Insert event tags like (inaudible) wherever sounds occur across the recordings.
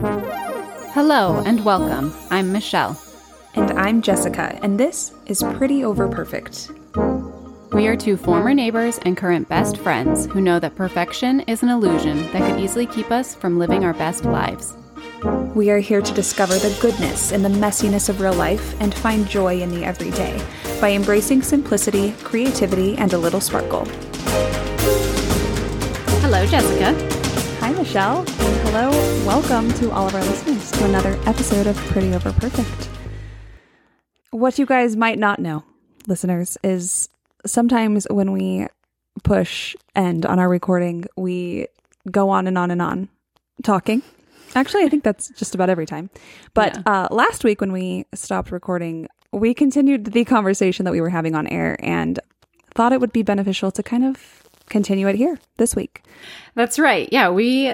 Hello and welcome. I'm Michelle. And I'm Jessica, and this is Pretty Over Perfect. We are two former neighbors and current best friends who know that perfection is an illusion that could easily keep us from living our best lives. We are here to discover the goodness in the messiness of real life and find joy in the everyday by embracing simplicity, creativity, and a little sparkle. Hello, Jessica. Hi, Michelle, and hello, welcome to all of our listeners to another episode of Pretty Over Perfect. What you guys might not know, listeners, is sometimes when we push end on our recording, we go on and on and on talking. Actually, I think that's just about every time. But Yeah. uh, last week, when we stopped recording, we continued the conversation that we were having on air and thought it would be beneficial to kind of continue it here this week. That's right. Yeah, we,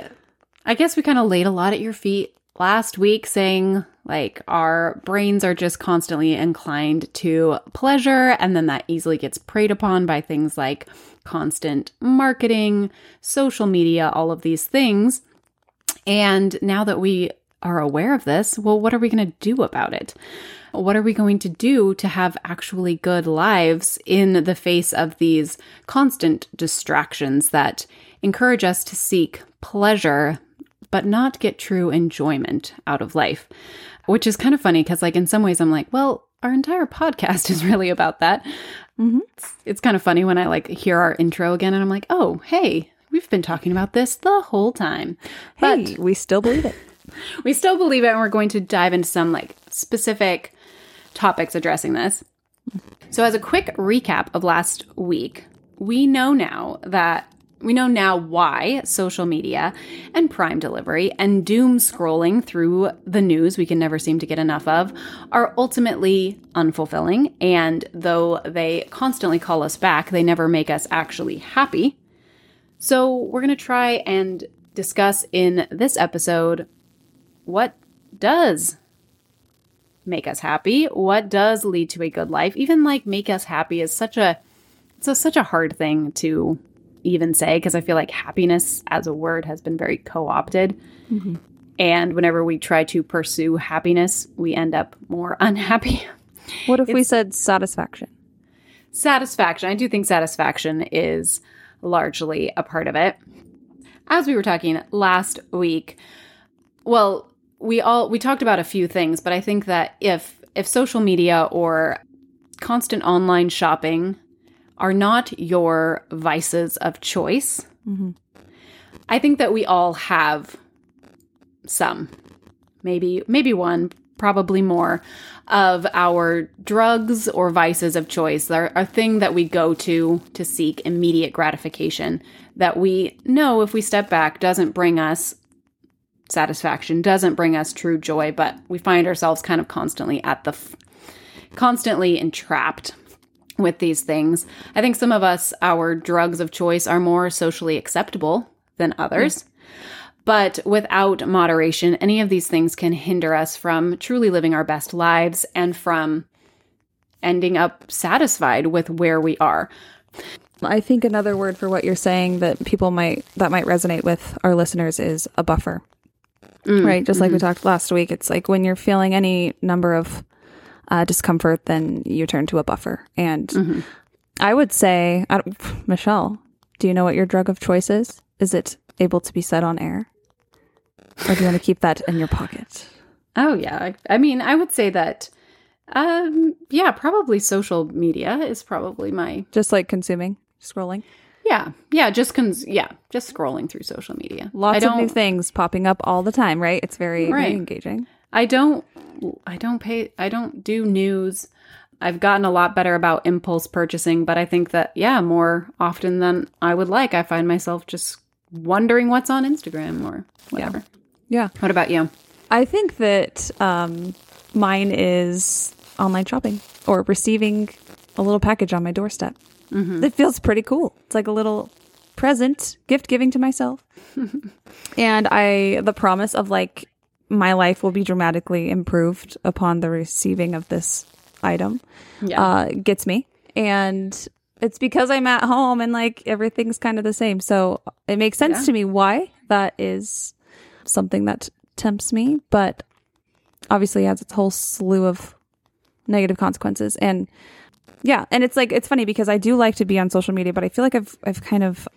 I guess we kind of laid a lot at your feet last week saying like our brains are just constantly inclined to pleasure. And then that easily gets preyed upon by things like constant marketing, social media, all of these things. And now that we are aware of this, well, what are we going to do about it? What are we going to do to have actually good lives in the face of these constant distractions that encourage us to seek pleasure, but not get true enjoyment out of life? Which is kind of funny because, like, in some ways, I'm like, well, our entire podcast (laughs) is really about that. Mhm. It's, it's kind of funny when I like hear our intro again and I'm like, oh, hey, we've been talking about this the whole time. But Hey, we still believe it. (laughs) we still believe it and we're going to dive into some like specific topics addressing this. So as a quick recap of last week, we know now that we know now why social media and prime delivery and doom scrolling through the news we can never seem to get enough of are ultimately unfulfilling and though they constantly call us back, they never make us actually happy. So, we're going to try and discuss in this episode what does make us happy, what does lead to a good life. Even like make us happy is such a it's a, such a hard thing to even say because I feel like happiness as a word has been very co-opted. Mm-hmm. And whenever we try to pursue happiness, we end up more (laughs) unhappy. What if we said satisfaction? satisfaction. I do think satisfaction is largely a part of it. As we were talking last week, well, we all we talked about a few things, but I think that if if social media or constant online shopping are not your vices of choice, Mhm. I think that we all have some, maybe maybe one, probably more of our drugs or vices of choice. They're a thing that we go to to seek immediate gratification that we know if we step back doesn't bring us satisfaction, doesn't bring us true joy, but we find ourselves kind of constantly at the f- constantly entrapped with these things. I think some of us, our drugs of choice are more socially acceptable than others. But without moderation, any of these things can hinder us from truly living our best lives and from ending up satisfied with where we are. I think another word for what you're saying that people might that might resonate with our listeners is a buffer. Right? Just like we talked last week, it's like when you're feeling any number of uh, discomfort, then you turn to a buffer. And I would say, I (sighs) Michelle, do you know what your drug of choice is? Is it able to be said on air, or do you want to keep that in your pocket? Oh yeah, I, I mean, I would say that. Um, yeah, probably social media is probably my Just like consuming, scrolling, yeah, yeah, just cons- yeah, just scrolling through social media. Lots of new things popping up all the time. Right? It's very, Right. very engaging. I don't I don't pay I don't do news. I've gotten a lot better about impulse purchasing, but I think that yeah, more often than I would like, I find myself just wondering what's on Instagram or whatever. Yeah. What about you? I think that um, mine is online shopping or receiving a little package on my doorstep. It feels pretty cool. It's like a little present, gift giving to myself. (laughs) and I, the promise of like my life will be dramatically improved upon the receiving of this item Yeah. uh, gets me. And it's because I'm at home and like everything's kind of the same. So it makes sense Yeah. to me why that is something that tempts me, but obviously has its whole slew of negative consequences. And yeah, and it's like it's funny because I do like to be on social media, but I feel like I've I've kind of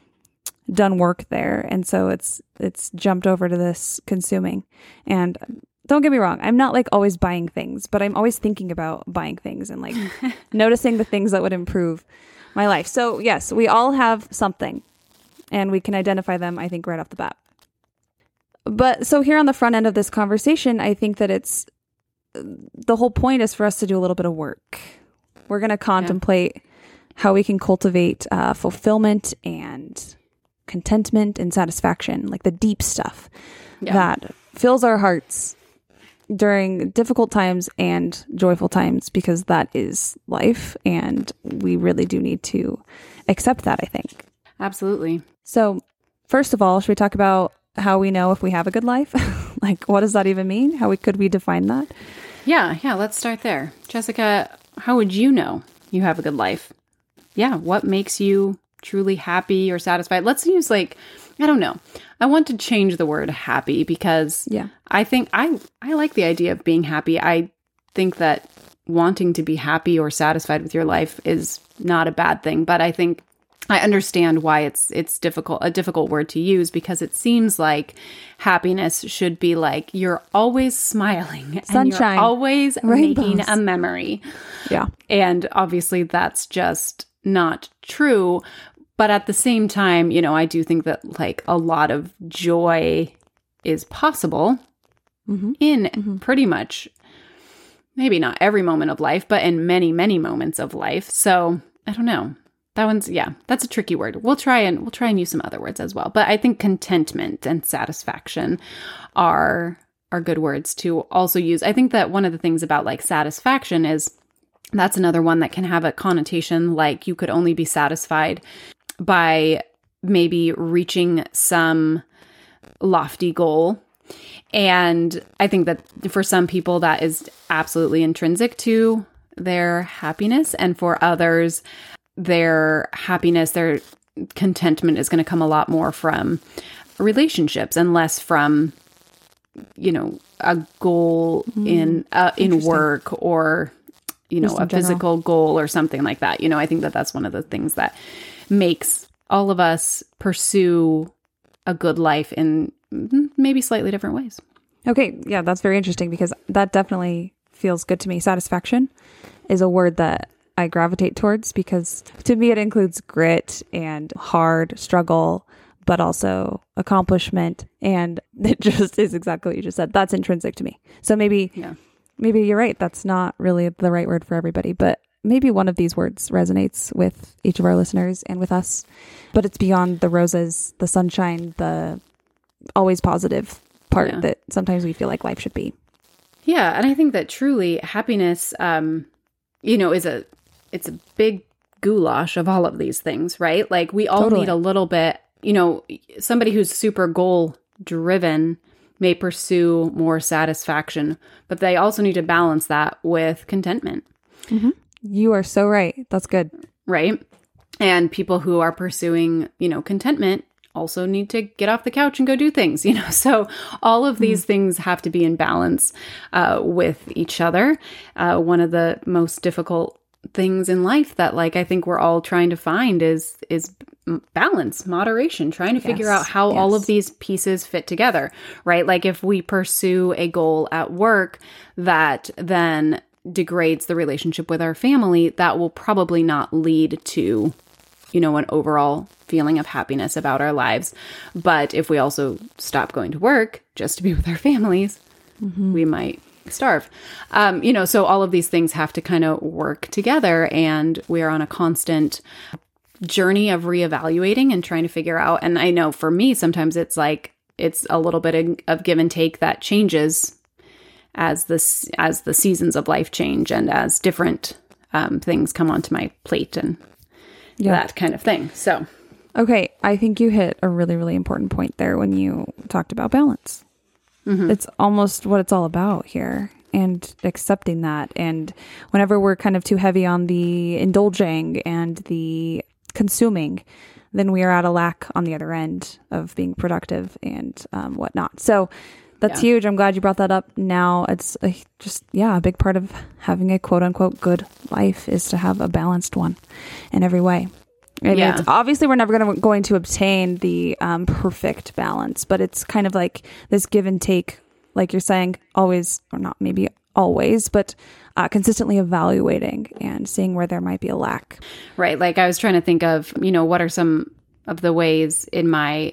done work there, and so it's it's jumped over to this consuming. And don't get me wrong, I'm not like always buying things, but I'm always thinking about buying things and like (laughs) noticing the things that would improve my life. So yes, we all have something, and we can identify them. I think right off the bat. But so here on the front end of this conversation, I think that it's the whole point is for us to do a little bit of work. We're going to contemplate yeah. how we can cultivate uh, fulfillment and contentment and satisfaction, like the deep stuff yeah. that fills our hearts during difficult times and joyful times because that is life and we really do need to accept that, I think. Absolutely. So, first of all, should we talk about how we know if we have a good life? (laughs) like, what does that even mean? How we, could we define that? Yeah, yeah, let's start there. Jessica, how would you know you have a good life? Yeah, what makes you truly happy or satisfied? Let's use like I don't know. I want to change the word happy because yeah. I think I I like the idea of being happy. I think that wanting to be happy or satisfied with your life is not a bad thing, but I think I understand why it's it's difficult a difficult word to use because it seems like happiness should be like you're always smiling sunshine always Rainbows. making a memory. Yeah. And obviously that's just not true, but at the same time, you know, I do think that like a lot of joy is possible mm-hmm. in mm-hmm. pretty much maybe not every moment of life, but in many many moments of life. So, I don't know. That one's yeah, that's a tricky word. We'll try and we'll try and use some other words as well. But I think contentment and satisfaction are are good words to also use. I think that one of the things about like satisfaction is that's another one that can have a connotation like you could only be satisfied by maybe reaching some lofty goal. And I think that for some people, that is absolutely intrinsic to their happiness. And for others, their happiness, their contentment is going to come a lot more from relationships and less from you know a goal mm, in uh, in work or you know a physical goal or something like that. You know i think that that's one of the things that makes all of us pursue a good life in maybe slightly different ways. Okay. Yeah that's very interesting because that definitely feels good to me. Satisfaction is a word that I gravitate towards because to me it includes grit and hard struggle, but also accomplishment. And (laughs) it just is exactly what you just said. That's intrinsic to me. So maybe, yeah. maybe you're right. That's not really the right word for everybody, but maybe one of these words resonates with each of our listeners and with us. But it's beyond the roses, the sunshine, the always positive part yeah. that sometimes we feel like life should be. Yeah, and I think that truly happiness um you know is a it's a big goulash of all of these things, right? Like we all totally. need a little bit, you know, somebody who's super goal driven may pursue more satisfaction, but they also need to balance that with contentment. Mm-hmm. You are so right. That's good. Right. And people who are pursuing, you know, contentment also need to get off the couch and go do things, (laughs) you know. So all of these mm things have to be in balance uh, with each other. Uh, one of the most difficult things in life that like I think we're all trying to find is is balance, moderation, trying to figure out how yes. all of these pieces fit together, right? Like if we pursue a goal at work that then degrades the relationship with our family, that will probably not lead to you know an overall feeling of happiness about our lives. But if we also stop going to work just to be with our families, mm-hmm. we might starve. Um, you know, so all of these things have to kind of work together, and we're on a constant journey of reevaluating and trying to figure out. And I know for me, sometimes it's like it's a little bit of give and take that changes as the as the seasons of life change and as different um, things come onto my plate and yeah. that kind of thing. So. Okay, I think you hit a really, really important point there when you talked about balance. Mm-hmm. It's almost what it's all about here and accepting that. And whenever we're kind of too heavy on the indulging and the consuming, then we are at a lack on the other end of being productive and um, whatnot. So That's Yeah. huge. I'm glad you brought that up. Now it's a, just yeah, a big part of having a quote unquote good life is to have a balanced one in every way. And Yeah. it's, obviously we're never going to going to obtain the um, perfect balance, but it's kind of like this give and take, like you're saying, always or not maybe always, but uh, consistently evaluating and seeing where there might be a lack. Right. Like I was trying to think of, you know, what are some of the ways in my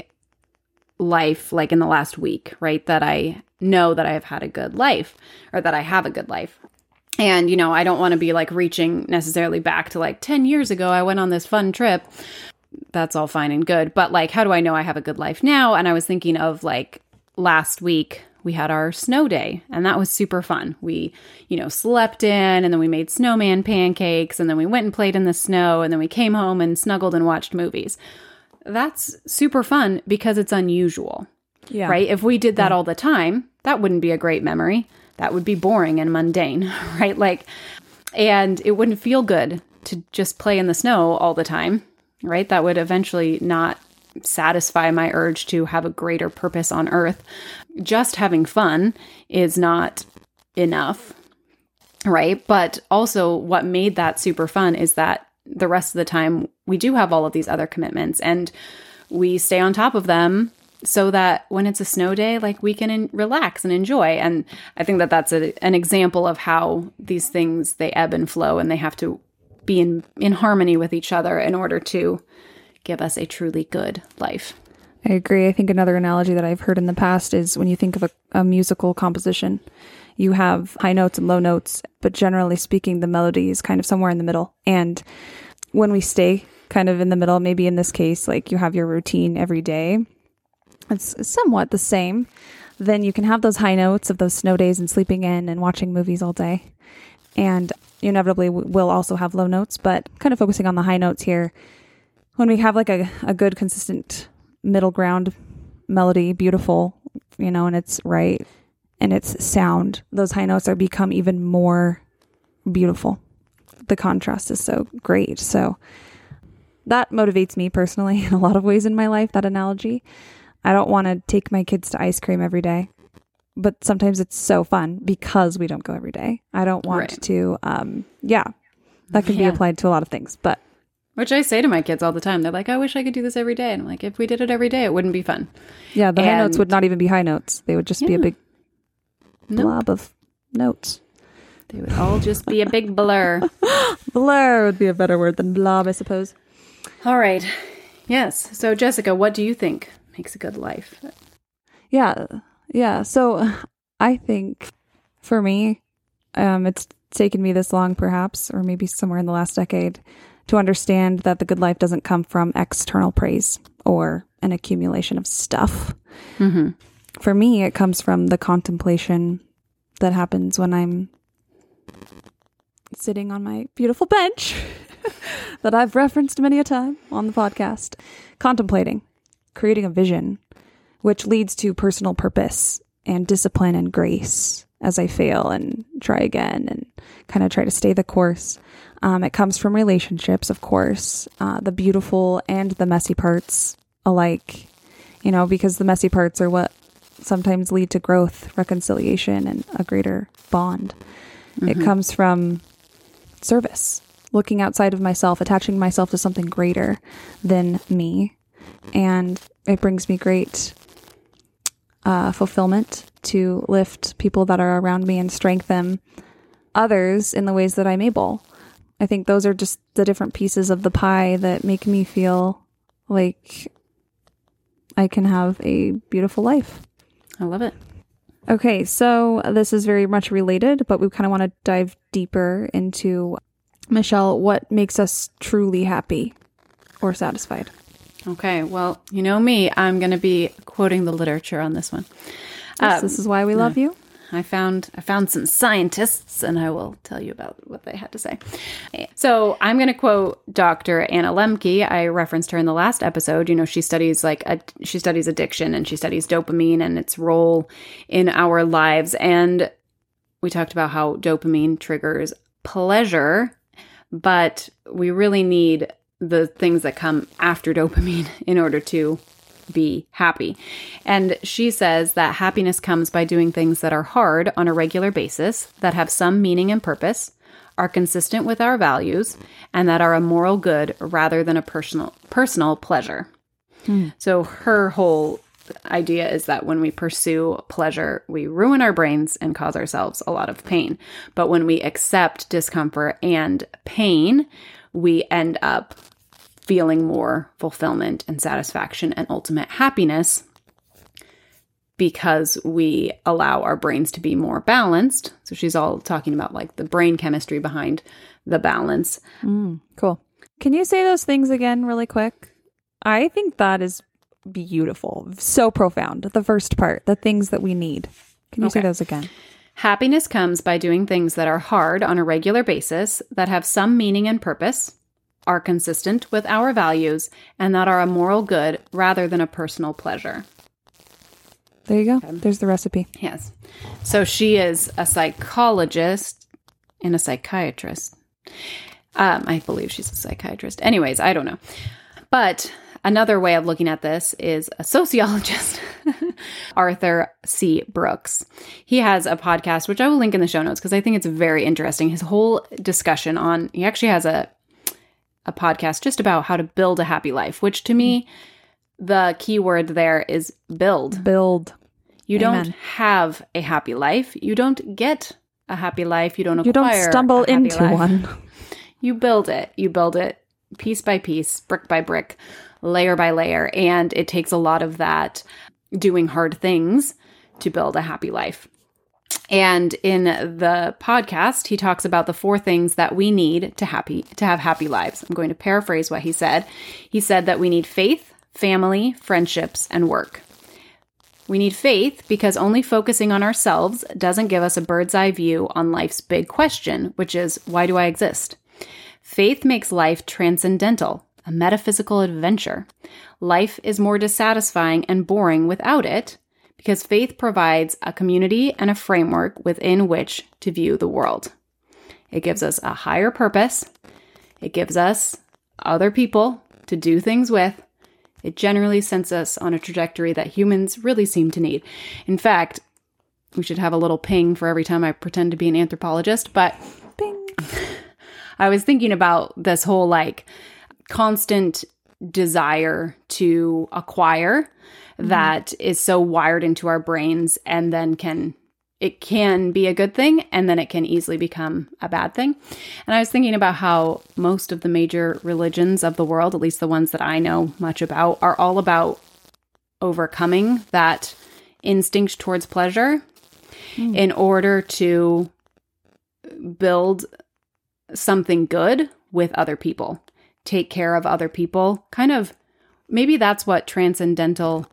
life, like in the last week, right, that I know that I have had a good life or that I have a good life. And, you know, I don't want to be like reaching necessarily back to like 10 years ago, I went on this fun trip. That's all fine and good. But like, how do I know I have a good life now? And I was thinking of like last week, we had our snow day and that was super fun. We, you know, slept in and then we made snowman pancakes and then we went and played in the snow and then we came home and snuggled and watched movies. That's super fun because it's unusual, Yeah. right? If we did that all the time, that wouldn't be a great memory. That would be boring and mundane, (laughs) right? Like, and it wouldn't feel good to just play in the snow all the time, right? That would eventually not satisfy my urge to have a greater purpose on earth. Just having fun is not enough, right? But also, what made that super fun is that the rest of the time we do have all of these other commitments and we stay on top of them so that when it's a snow day like we can in- relax and enjoy and i think that that's a, an example of how these things they ebb and flow and they have to be in, in harmony with each other in order to give us a truly good life I agree. I think another analogy that I've heard in the past is when you think of a, a musical composition, you have high notes and low notes, but generally speaking, the melody is kind of somewhere in the middle. And when we stay kind of in the middle, maybe in this case, like you have your routine every day, it's somewhat the same. Then you can have those high notes of those snow days and sleeping in and watching movies all day. And you inevitably will also have low notes, but kind of focusing on the high notes here. When we have like a, a good, consistent middle ground melody, beautiful, you know, and it's right and it's sound, those high notes are become even more beautiful. The contrast is so great. So that motivates me personally (laughs) in a lot of ways in my life, that analogy. I don't want to take my kids to ice cream every day, but sometimes it's so fun because we don't go every day. I don't want Right. to, um, yeah, that can be applied to a lot of things, but which i say to my kids all the time they're like i wish i could do this every day and i'm like if we did it every day it wouldn't be fun yeah, the high notes would not even be high notes. They would just be a big No. blob of notes. they would all just be a big blur (laughs) Blur would be a better word than blob, I suppose. all right yes so jessica what do you think makes a good life Yeah, yeah. So I think for me, um, it's taken me this long, perhaps, or maybe somewhere in the last decade, to understand that the good life doesn't come from external praise or an accumulation of stuff. mm-hmm. For me, it comes from the contemplation that happens when I'm sitting on my beautiful bench (laughs) that I've referenced many a time on the podcast, contemplating, creating a vision, which leads to personal purpose and discipline and grace as I fail and try again and kind of try to stay the course. Um, it comes from relationships, of course, uh, the beautiful and the messy parts alike, you know, because the messy parts are what sometimes lead to growth, reconciliation, and a greater bond. It comes from service, looking outside of myself, attaching myself to something greater than me. And it brings me great uh, fulfillment to lift people that are around me and strengthen others in the ways that I'm able. I think those are just the different pieces of the pie that make me feel like I can have a beautiful life. i love it Okay, so this is very much related, but we kind of want to dive deeper into Michelle, what makes us truly happy or satisfied? Okay, well, you know me, I'm going to be quoting the literature on this one. Yes, Um, this is why we love you. I found I found some scientists, and I will tell you about what they had to say. So I'm going to quote Dr. Anna Lembke. I referenced her in the last episode. You know, she studies like a, she studies addiction and she studies dopamine and its role in our lives. And we talked about how dopamine triggers pleasure, but we really need the things that come after dopamine (laughs) in order to be happy. And she says that happiness comes by doing things that are hard on a regular basis, that have some meaning and purpose, are consistent with our values, and that are a moral good rather than a personal personal pleasure. Hmm. So her whole idea is that when we pursue pleasure, we ruin our brains and cause ourselves a lot of pain. But when we accept discomfort and pain, we end up feeling more fulfillment and satisfaction and ultimate happiness because we allow our brains to be more balanced. So she's all talking about like the brain chemistry behind the balance. Mm, cool. Can you say those things again really quick? I think that is beautiful. So profound. The first part, the things that we need. Can you say those again? Happiness comes by doing things that are hard on a regular basis, that have some meaning and purpose, are consistent with our values, and that are a moral good rather than a personal pleasure. There you go. There's the recipe. Yes. So she is a psychologist and a psychiatrist. Um, I believe she's a psychiatrist. Anyways, I don't know. But another way of looking at this is a sociologist, (laughs) Arthur C. Brooks. He has a podcast, which I will link in the show notes because I think it's very interesting. His whole discussion on, he actually has a, a podcast just about how to build a happy life, which to me, the key word there is build. Build. You Amen. don't have a happy life. You don't get a happy life. You don't acquire You don't stumble into life. one. You build it. You build it piece by piece, brick by brick, layer by layer, and it takes a lot of that doing hard things to build a happy life. And in the podcast, he talks about the four things that we need to happy to have happy lives. I'm going to paraphrase what he said. He said that we need faith, family, friendships, and work. We need faith because only focusing on ourselves doesn't give us a bird's eye view on life's big question, which is why do I exist? Faith makes life transcendental, a metaphysical adventure. Life is more dissatisfying and boring without it because faith provides a community and a framework within which to view the world. It gives us a higher purpose, it gives us other people to do things with. It generally sends us on a trajectory that humans really seem to need. In fact, we should have a little ping for every time I pretend to be an anthropologist, but Bing. (laughs) I was thinking about this whole like constant desire to acquire Mm-hmm. that is so wired into our brains and then can it can be a good thing and then it can easily become a bad thing. And I was thinking about how most of the major religions of the world, at least the ones that I know much about, are all about overcoming that instinct towards pleasure hmm. in order to build something good with other people, take care of other people. Kind of maybe that's what transcendental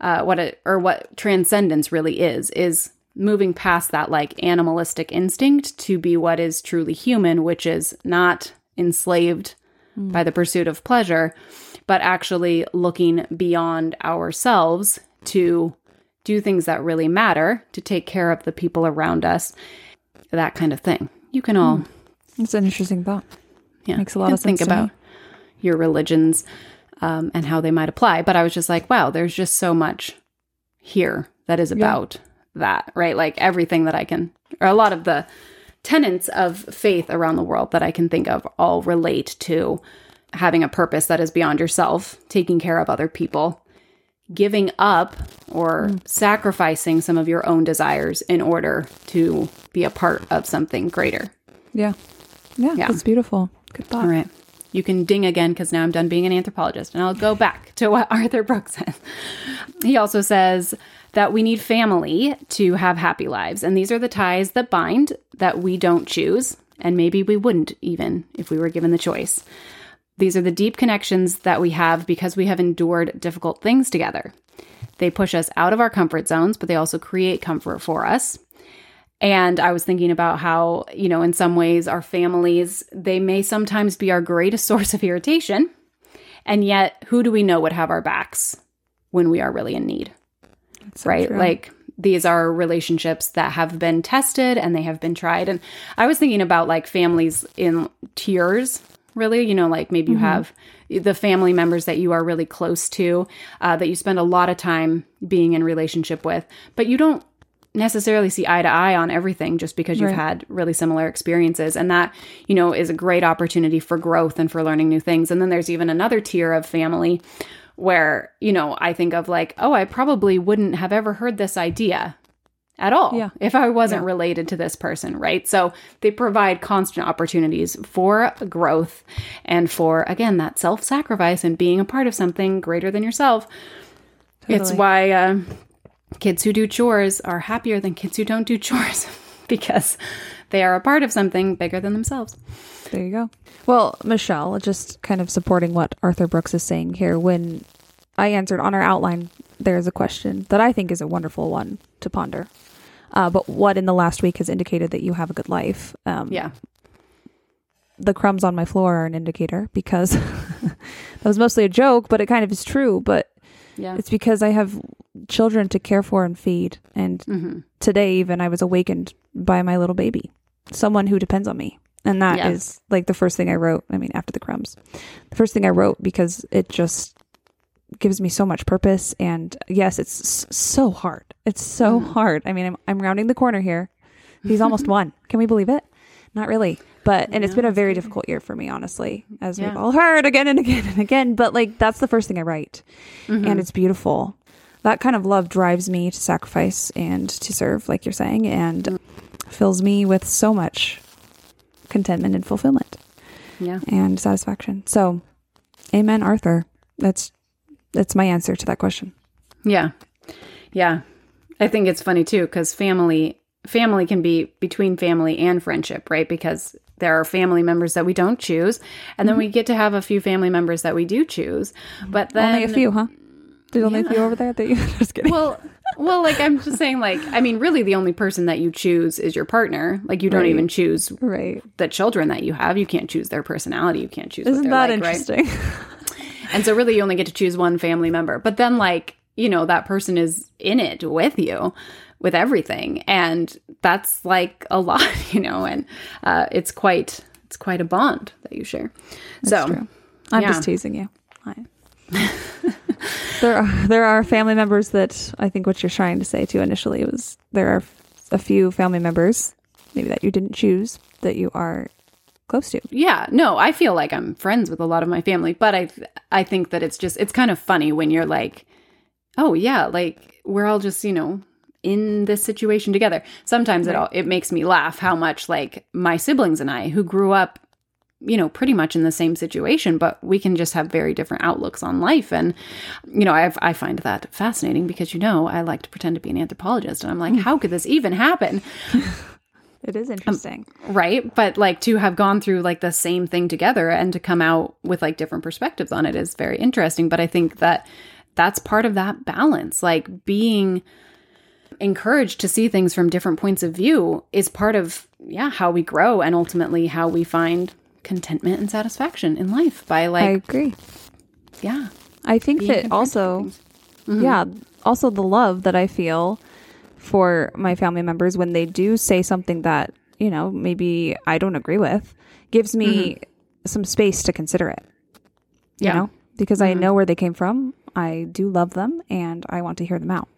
uh what it or what transcendence really is is moving past that like animalistic instinct to be what is truly human, which is not enslaved by the pursuit of pleasure, but actually looking beyond ourselves to do things that really matter, to take care of the people around us, that kind of thing. You can all It's an interesting thought. yeah, Makes a lot of sense Think about your religions um, and how they might apply. But I was just like, wow, there's just so much here that is about that, right? Like everything that I can, or a lot of the tenets of faith around the world that I can think of all relate to having a purpose that is beyond yourself, taking care of other people, giving up or sacrificing some of your own desires in order to be a part of something greater. Yeah. Yeah. Yeah. That's beautiful. Good thought. All right. You can ding again because now I'm done being an anthropologist. And I'll go back to what (laughs) Arthur Brooks says. He also says that we need family to have happy lives. And these are the ties that bind that we don't choose. And maybe we wouldn't even if we were given the choice. These are the deep connections that we have because we have endured difficult things together. They push us out of our comfort zones, but they also create comfort for us. And I was thinking about how, you know, in some ways, our families, they may sometimes be our greatest (laughs) source of irritation. And yet, who do we know would have our backs when we are really in need? So right? true. Like, these are relationships that have been tested and they have been tried. And I was thinking about like families in tiers, really. You know, like maybe you have the family members that you are really close to, uh, that you spend a lot of time being in relationship with, but you don't necessarily see eye to eye on everything just because you've Right. had really similar experiences. And that you know is a great opportunity for growth and for learning new things. And then there's even another tier of family where you know i think of like oh i probably wouldn't have ever heard this idea at all Yeah. if i wasn't related to this person right? So they provide constant opportunities for growth and for again that self-sacrifice and being a part of something greater than yourself. It's why uh, kids who do chores are happier than kids who don't do chores (laughs) because they are a part of something bigger than themselves. There you go. Well, Michelle, just kind of supporting what Arthur Brooks is saying here, when I answered on our outline, there's a question that I think is a wonderful one to ponder. Uh, but what in the last week has indicated that you have a good life? Um, Yeah. The crumbs on my floor are an indicator because (laughs) that was mostly a joke, but it kind of is true. But Yeah. it's because I have children to care for and feed. And hmm today, even, I was awakened by my little baby, someone who depends on me. And that is Yeah. like the first thing I wrote. I mean, after the crumbs, the first thing I wrote because it just gives me so much purpose. And yes, it's so hard. It's so Mm-hmm. hard. I mean, I'm, I'm rounding the corner here. He's almost (laughs) one. Can we believe it? Not really. But, and it's been a very difficult year for me, honestly, as we've all heard again and again and again. But like, that's the first thing I write. Mm-hmm. And it's beautiful. That kind of love drives me to sacrifice and to serve, like you're saying, and Mm. fills me with so much contentment and fulfillment Yeah. and satisfaction. So, amen, Arthur. That's that's my answer to that question. Yeah. Yeah. I think it's funny too because family family can be between family and friendship, right? Because there are family members that we don't choose, and then we mm-hmm. get to have a few family members that we do choose. But then only a few, huh? There's only a few over there that you (laughs) just kidding. well well like i'm just saying like i mean really the only person that you choose is your partner like you don't Right. even choose right. the children that you have you can't choose their personality you can't choose Isn't that like, right? interesting? (laughs) and so really you only get to choose one family member but then like you know that person is in it with you with everything and that's like a lot (laughs) you know and uh, it's quite it's quite a bond that you share so true. I'm yeah. just teasing you. (laughs) There are there are family members that I think what you're trying to say too initially was there are a few family members maybe that you didn't choose that you are close to. Yeah, no, I feel like I'm friends with a lot of my family, but I I think that it's just it's kind of funny when you're like, oh yeah, like we're all just you know in this situation together. Sometimes it all it makes me laugh how much like my siblings and I who grew up you know pretty much in the same situation but we can just have very different outlooks on life. And you know I've, i find that fascinating because you know i like to pretend to be an anthropologist and i'm like hmm. how could this even happen? (laughs) It is um, interesting. right? But like to have gone through like the same thing together and to come out with like different perspectives on it is very interesting. But i think that that's part of that balance like being encouraged to see things from different points of view is part of yeah how we grow and ultimately how we find contentment and satisfaction in life by like I agree. yeah I think that also things. Mm-hmm. yeah, also the love that I feel for my family members when they do say something that, you know, maybe I don't agree with gives me mm-hmm. some space to consider it. You Yeah. know, because I mm-hmm. know where they came from. I do love them and I want to hear them out.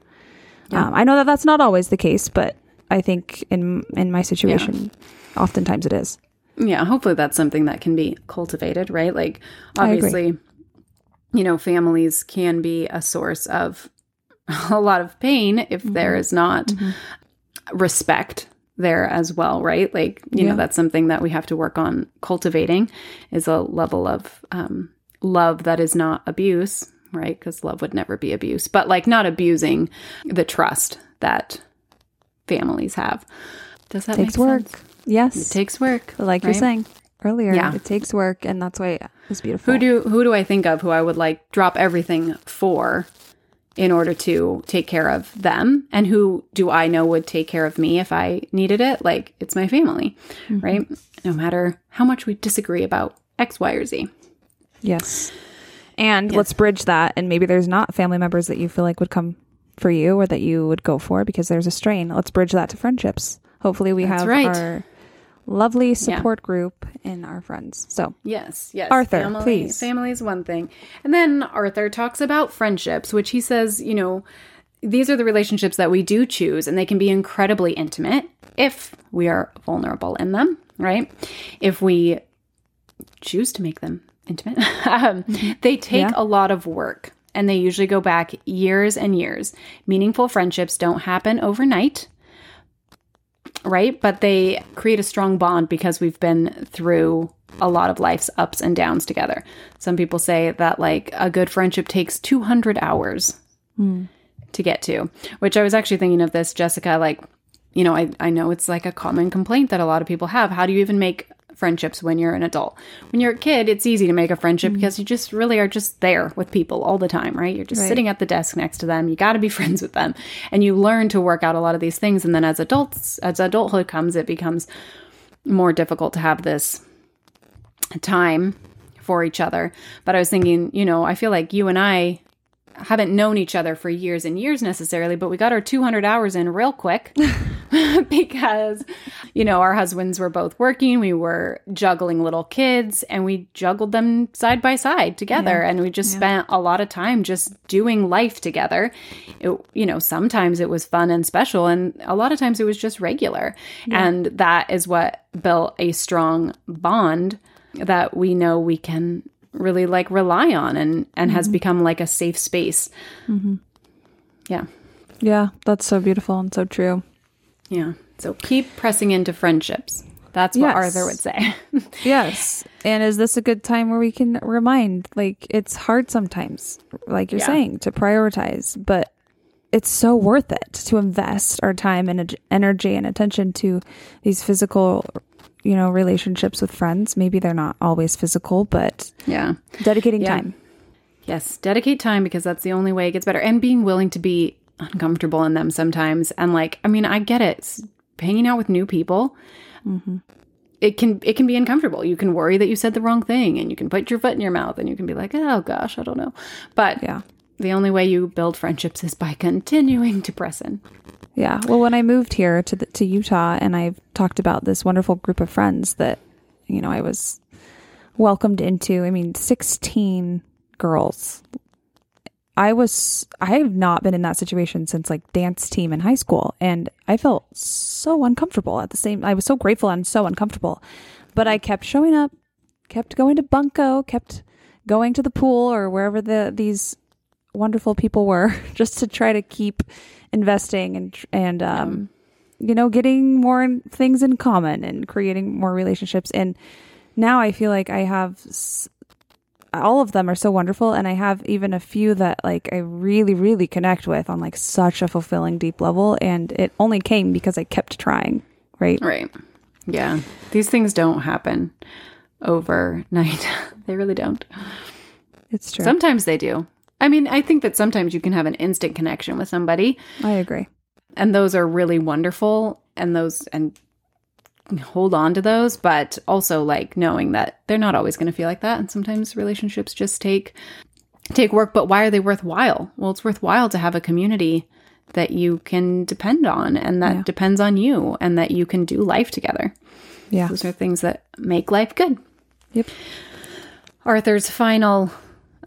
Um, I know that that's not always the case, but I think in in my situation, oftentimes it is. yeah hopefully that's something that can be cultivated right like obviously you know families can be a source of (laughs) a lot of pain if Mm-hmm. there is not respect there as well right like you Yeah. know that's something that we have to work on cultivating is a level of um, love that is not abuse right because love would never be abuse but like not abusing the trust that families have does that takes make work. sense? Yes. it takes work like you're saying earlier, Yeah. it takes work and that's why it's beautiful. Who do who do I think of who I would like drop everything for in order to take care of them and who do I know would take care of me if I needed it? Like it's my family, mm-hmm. right? No matter how much we disagree about X, Y, or Z. Yes. And let's bridge that. And maybe there's not family members that you feel like would come for you or that you would go for because there's a strain. Let's bridge that to friendships. Hopefully, we That's have right. our lovely support group in our friends. So Yes, yes. Arthur, family, please. Family is one thing. And then Arthur talks about friendships, which he says, you know, these are the relationships that we do choose, and they can be incredibly intimate if we are vulnerable in them, right? If we choose to make them intimate. (laughs) um, They take Yeah. a lot of work and they usually go back years and years. Meaningful friendships don't happen overnight right? But they create a strong bond because we've been through a lot of life's ups and downs together. Some people say that like a good friendship takes 200 hours to get to, which I was actually thinking of this, Jessica, like, you know, I, I know it's like a common complaint that a lot of people have. How do you even make friendships when you're an adult? When you're a kid, it's easy to make a friendship mm-hmm. because you just really are just there with people all the time, right? You're just Right. sitting at the desk next to them. You got to be (laughs) friends with them. And you learn to work out a lot of these things. And then as adults, as adulthood comes, it becomes more difficult to have this time for each other. But I was thinking, you know, I feel like you and I haven't known each other for years and years necessarily, but we got our 200 hours in real quick (laughs) (laughs) because, you know, our husbands were both working. We were juggling little kids and we juggled them side by side together. And we just spent a lot of time just doing life together. It, you know, sometimes it was fun and special, and a lot of times it was just regular. And that is what built a strong bond that we know we can really like rely on and and has mm-hmm. become like a safe space mm-hmm. yeah yeah, that's so beautiful and so true. Yeah so keep pressing into friendships that's what Yes. arthur would say (laughs) Yes. And is this a good time where we can remind like it's hard sometimes, like you're Yeah. saying, to prioritize, but it's so worth it to invest our time and energy and attention to these physical, you know, relationships with friends. Maybe they're not always physical, but yeah dedicating Yeah. time. yes dedicate time because that's the only way it gets better and being willing to be uncomfortable in them sometimes and like i mean i get it hanging out with new people mm-hmm. it can it can be uncomfortable you can worry that you said the wrong thing and you can put your foot in your mouth and you can be like oh gosh i don't know but Yeah. the only way you build friendships is by continuing to press in Yeah. Well, when I moved here to the, to Utah, and I've talked about this wonderful group of friends that you know I was welcomed into. I mean, sixteen girls. I was I have not been in that situation since like dance team in high school, and I felt so uncomfortable at the same. I was so grateful and so uncomfortable, but I kept showing up, kept going to Bunko, kept going to the pool or wherever the these wonderful people were (laughs) just to try to keep investing and and um you know getting more things in common and creating more relationships and now I feel like I have all of them are so wonderful and I have even a few that like I really really connect with on like such a fulfilling deep level and it only came because I kept trying right Right. Yeah. These things don't happen overnight. (laughs) they really don't. it's true Sometimes they do. I mean, I think that sometimes you can have an instant connection with somebody, I agree and those are really wonderful, and those, and hold on to those, but also like knowing that they're not always going to feel like that. And sometimes relationships just take take work, but why are they worthwhile? Well, it's worthwhile to have a community that you can depend on and that Yeah. depends on you and that you can do life together. yeah Those are things that make life good. Yep. Arthur's final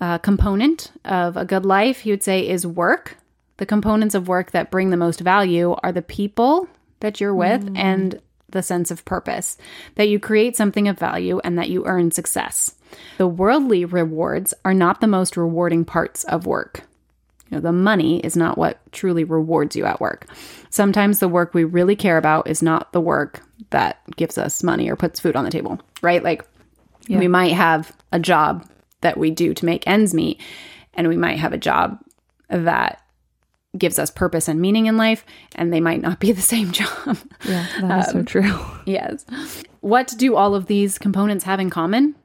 uh, component of a good life, he would say, is work. The components of work that bring the most value are the people that you're with and the sense of purpose, that you create something of value and that you earn success. The worldly rewards are not the most rewarding parts of work. You know, the money is not what truly rewards you at work. Sometimes the work we really care about is not the work that gives us money or puts food on the table, right? Like we might have a job that we do to make ends meet, and we might have a job that gives us purpose and meaning in life, and they might not be the (laughs) same job. yeah that is so um, true (laughs) yes. What do all of these components have in common?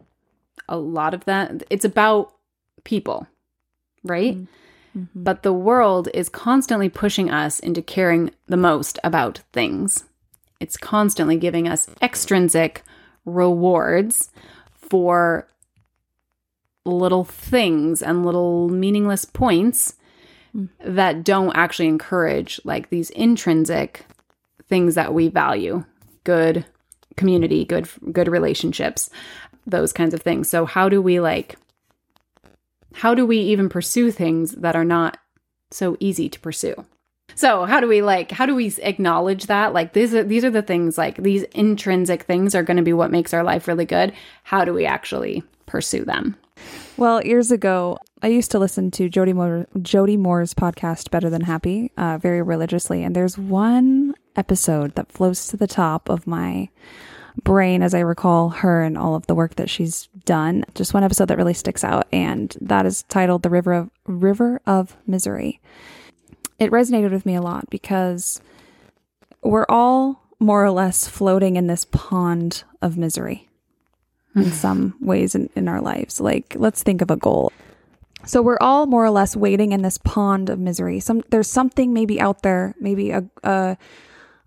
A lot of that. It's about people, right? Mm-hmm. Mm-hmm. But the world is constantly pushing us into caring the most about things. It's constantly giving us extrinsic rewards for little things and little meaningless points Mm. that don't actually encourage like these intrinsic things that we value good community, good good relationships, those kinds of things. So how do we like how do we even pursue things that are not so easy to pursue? So how do we like how do we acknowledge that like these are these are the things like these intrinsic things are going to be what makes our life really good. How do we actually pursue them? Well, years ago, I used to listen to Jody Moore, Jody Moore's podcast, Better Than Happy, uh, very religiously, and there's one episode that floats to the top of my brain as I recall her and all of the work that she's done. Just one episode that really sticks out, and that is titled "The River of River of Misery." It resonated with me a lot because we're all more or less floating in this pond of misery in mm-hmm. some ways in, in our lives. Like, let's think of a goal. So we're all more or less waiting in this pond of misery. Some there's something maybe out there, maybe a, a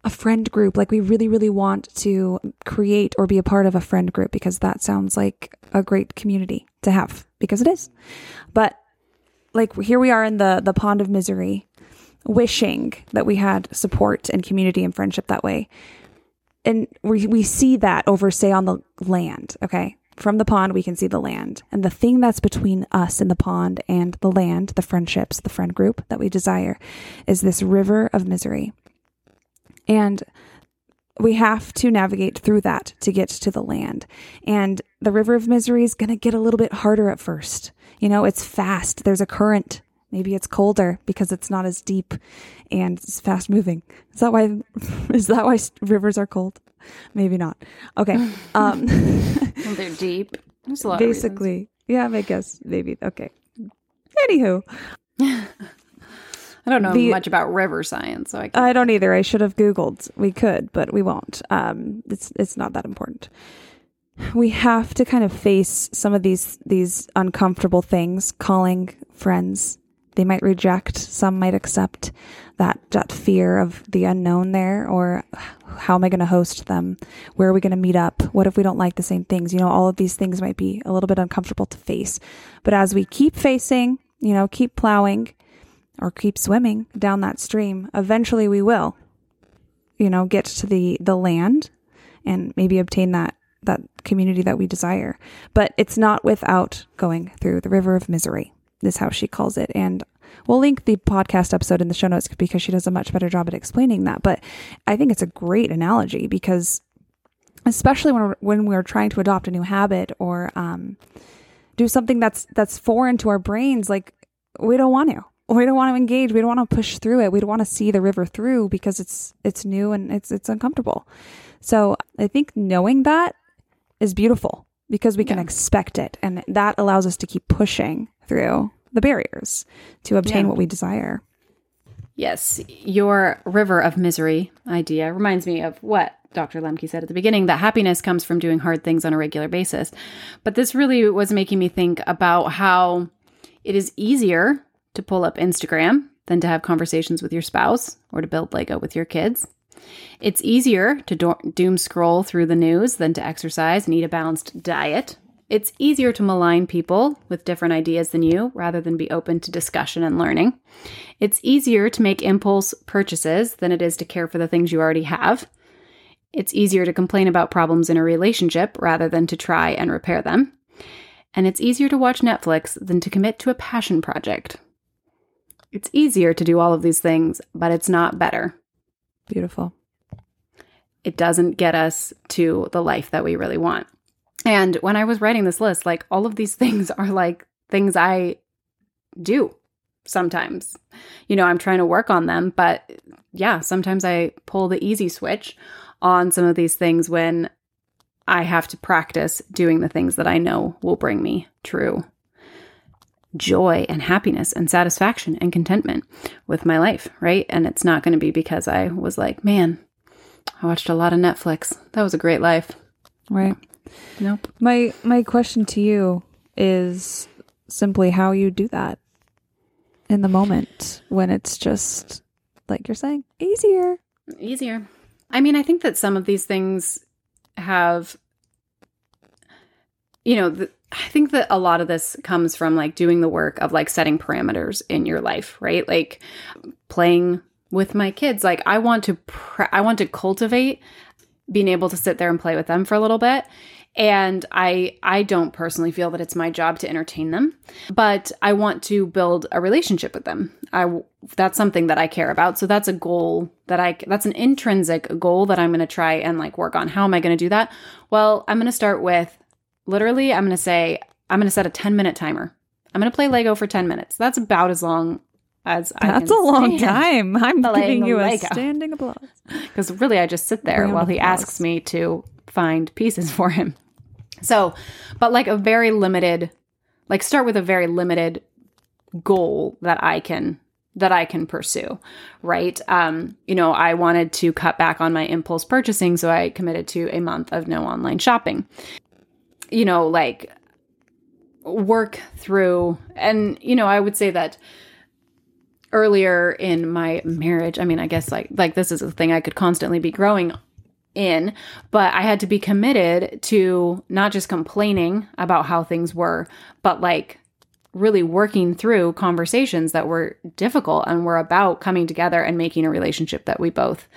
a friend group. Like we really, really want to create or be a part of a friend group because that sounds like a great community to have because it is. But like here we are in the the pond of misery, wishing that we had support and community and friendship that way and we, we see that over, say, on the land, okay? From the pond, we can see the land. And the thing that's between us and the pond and the land, the friendships, the friend group that we desire, is this river of misery. And we have to navigate through that to get to the land. And the river of misery is going to get a little bit harder at first. You know, it's fast, there's a current. Maybe it's colder because it's not as deep and it's fast moving. Is that why? (laughs) Is that why rivers are cold? Maybe not. Okay. (laughs) Um, they're deep. There's a lot. Basically, yeah. I guess maybe. Okay. Anywho. I don't know the, much about river science, so I. I don't either. I should have googled. We could, but we won't. Um, it's it's not that important. We have to kind of face some of these these uncomfortable things. Calling friends they might reject, some might accept that that fear of the unknown there or how am I going to host them? Where are we going to meet up? What if we don't like the same things? You know, all of these things might be a little bit uncomfortable to face. But as we keep facing, you know, keep plowing or keep swimming down that stream, eventually we will, you know, get to the the land and maybe obtain that that community that we desire. But it's not without going through the river of misery is how she calls it. And we'll link the podcast episode in the show notes because she does a much better job at explaining that. But I think it's a great analogy because, especially when we're, when we're trying to adopt a new habit or um, do something that's that's foreign to our brains, like we don't want to. We don't want to engage. We don't want to push through it. We don't want to see the river through because it's it's new and it's it's uncomfortable. So I think knowing that is beautiful because we can yeah. expect it, and that allows us to keep pushing through the barriers to obtain yeah. what we desire. Yes, your river of misery idea reminds me of what Dr. Lembke said at the beginning that happiness comes from doing hard things on a regular basis. But this really was making me think about how it is easier to pull up Instagram than to have conversations with your spouse or to build Lego with your kids. It's easier to do- doom scroll through the news than to exercise and eat a balanced diet it's easier to malign people with different ideas than you rather than be open to discussion and learning. It's easier to make impulse purchases than it is to care for the things you already have. It's easier to complain about problems in a relationship rather than to try and repair them. And it's easier to watch Netflix than to commit to a passion project. It's easier to do all of these things, but it's not better. Beautiful. It doesn't get us to the life that we really want. And when I was writing this list, like all of these (laughs) things are like things I do sometimes. You know, I'm trying to work on them, but yeah, sometimes I pull the easy switch on some of these things when I have to practice doing the things that I know will bring me true joy and happiness and satisfaction and contentment with my life, right? And it's not going to be because I was like, man, I watched a lot of Netflix. That was a great life. Right. Nope. My my question to you is simply how you do that in the moment when it's just like you're saying easier. Easier. I mean, I think that some of these things have you know, the, I think that a lot of this comes from like doing the work of like setting parameters in your life, right? Like playing with my kids. Like I want to pr- I want to cultivate being able to sit there and play with them for a little bit. And I I don't personally feel that it's my job to entertain them, but I want to build a relationship with them. I that's something that I care about. So that's a goal that I that's an intrinsic goal that I'm going to try and like work on. How am I going to do that? Well, I'm going to start with literally I'm going to say I'm going to set a 10 minute timer. I'm going to play Lego for 10 minutes. That's about as long as I That's a long time. (laughs) I'm giving you a Lego. standing applause. because really I just sit there Round while he applause. asks me to find pieces for him. So, but like a very limited, like start with a very limited goal that I can that I can pursue, right? Um, you know, I wanted to cut back on my impulse purchasing, so I committed to a month of no online shopping. You know, like work through. And you know, I would say that earlier in my marriage i mean i guess like like this is a thing i could constantly be growing in but i had to be committed to not just complaining about how things were but like really working through conversations that were difficult and were about coming together and making a relationship that we both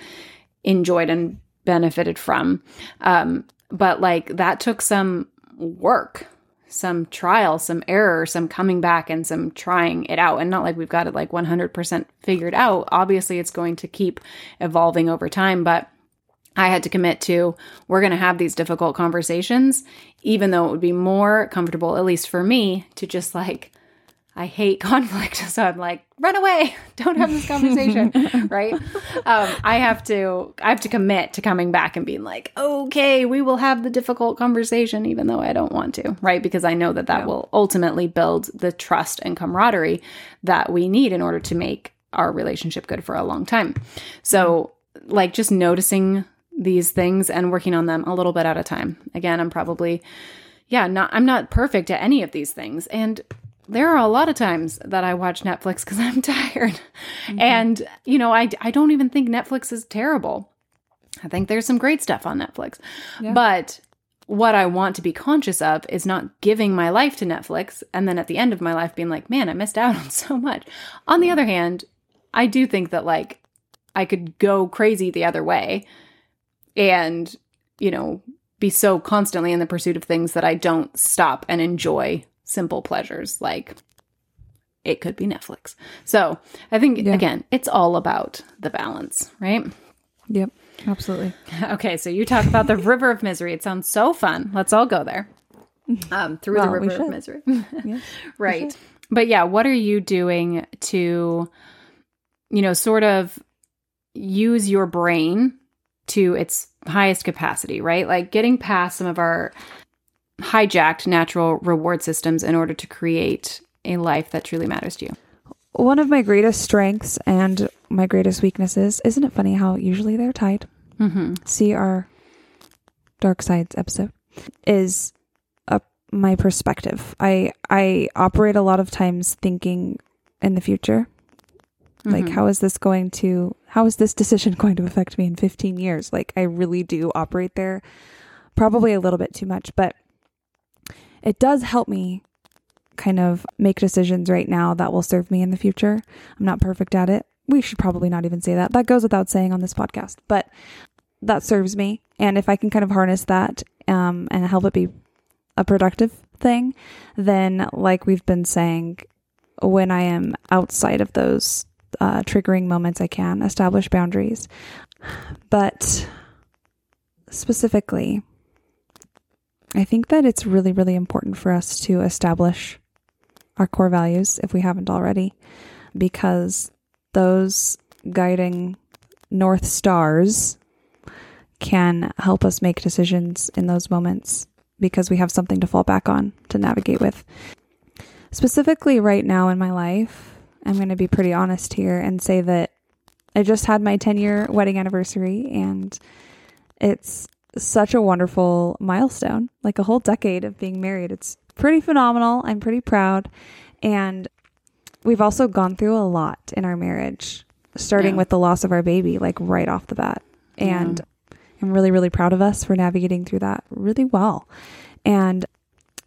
enjoyed and benefited from. Um but like that took some work some trial, some error, some coming back and some trying it out. And not like we've got it like 100% figured out. Obviously, it's going to keep evolving over time, but I had to commit to we're going to have these difficult conversations, even though it would be more comfortable, at least for me, to just like, I hate (laughs) conflict. So I'm like, run away. (laughs) Don't have this conversation. (laughs) right. Um, I have to, I have to commit to coming back and being like, okay, we will have the difficult conversation, even though I don't want to. Right. Because I know that that will ultimately build the trust and camaraderie that we need in order to make our relationship good for a long time. So, like, just noticing these things and working on them a little bit at a time. Again, I'm probably, yeah, not, I'm not perfect at any of these things. And there are a lot of times that I watch Netflix because I'm (laughs) tired. Mm-hmm. And, you know, I, I don't even think Netflix is terrible. I think there's some great stuff on Netflix. But what I want to be conscious of is not giving my life to Netflix and then at the end of my life being like, man, I missed out on (laughs) so much. On the other hand, I do think that like I could go crazy the other way and, you know, be so constantly in the pursuit of things that I don't stop and enjoy simple pleasures like it could be Netflix. So I think, Yeah. again, it's all about the balance, right? Yep, absolutely. (laughs) Okay, so you talk about the river of misery. It sounds so fun. Let's all go there. (laughs) Um, through the Well, we river of misery. Yes, (laughs) right. But yeah, what are you doing to, you know, sort of use your brain to its highest capacity, right? Like getting past some of our hijacked natural reward systems in order to create a life that truly matters to you. One of my greatest strengths and my greatest weaknesses, isn't it funny how usually they're tied? Mm-hmm. See our dark sides episode is uh, my perspective. I I operate a lot of times thinking in the future. Like Mhm. how is this going to how is this decision (laughs) going to affect me in 15 years? Like I really do operate there probably a little bit too much, but it does help me kind of make decisions right now that will serve me in the future. I'm not perfect at it. We should probably not even say that. That goes without saying on this podcast, but that serves me. And if I can kind of harness that um, and help it be a productive thing, then, like we've been saying, when I am outside of those uh, triggering moments, I can establish boundaries. But specifically, I think that it's really, really important for us to establish our core values if we haven't already, because those guiding North Stars can help us make decisions in those moments because we have something to fall back on to navigate with. Specifically, right now in my life, I'm going to be pretty honest here and say that I just had my 10 year wedding anniversary and it's such a wonderful milestone, like a whole decade of being married. It's pretty phenomenal. I'm pretty proud. And we've also gone through a lot in our marriage, starting Yeah. with the loss of our baby, like right off the bat. And I'm really, really proud of us for navigating through that really well. And